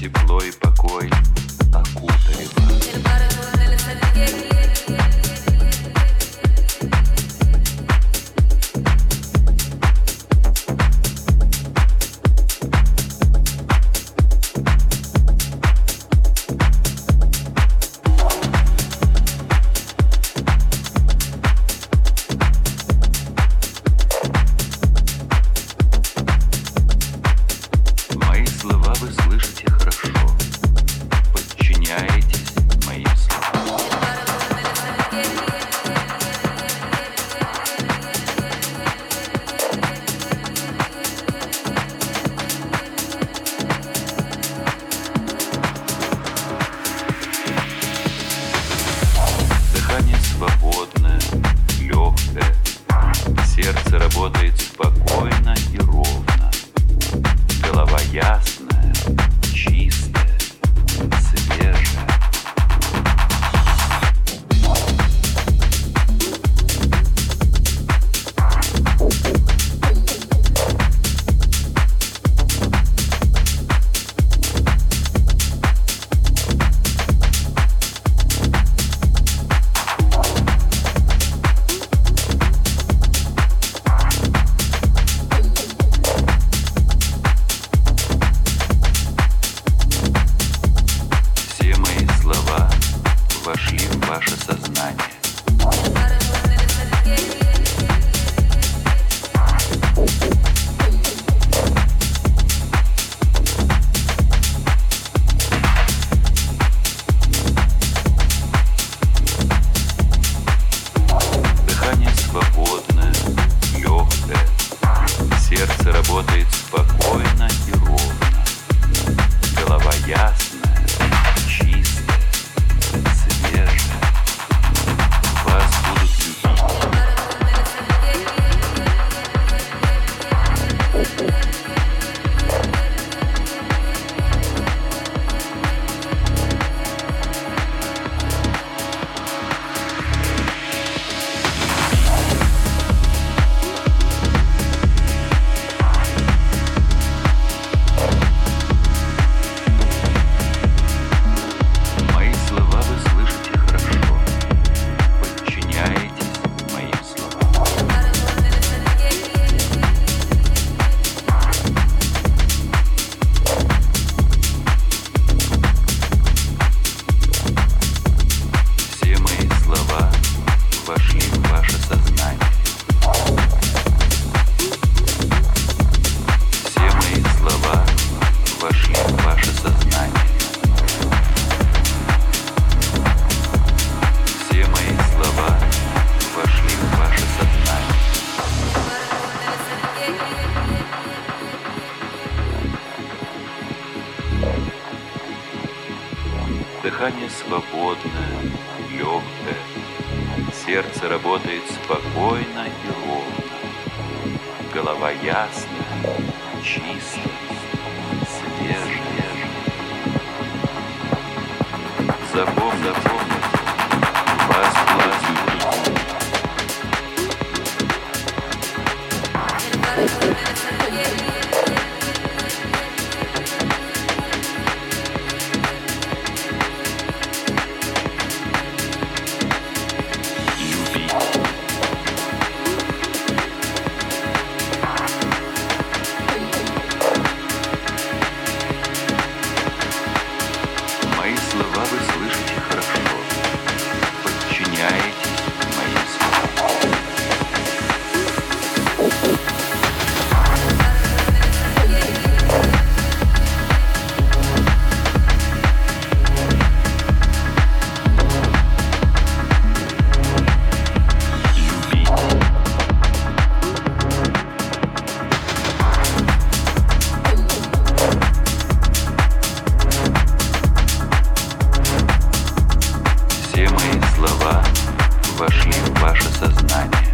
тепло и покой окутали вас. вошли в ваше сознание. Дыхание свободное, легкое. Сердце работает спокойно и ровно. Голова ясна. Дыхание свободное, легкое. Сердце работает спокойно и ровно. Голова ясная, чистая, свежая. Запомни, запомни. Вас, вас. слова вошли в ваше сознание.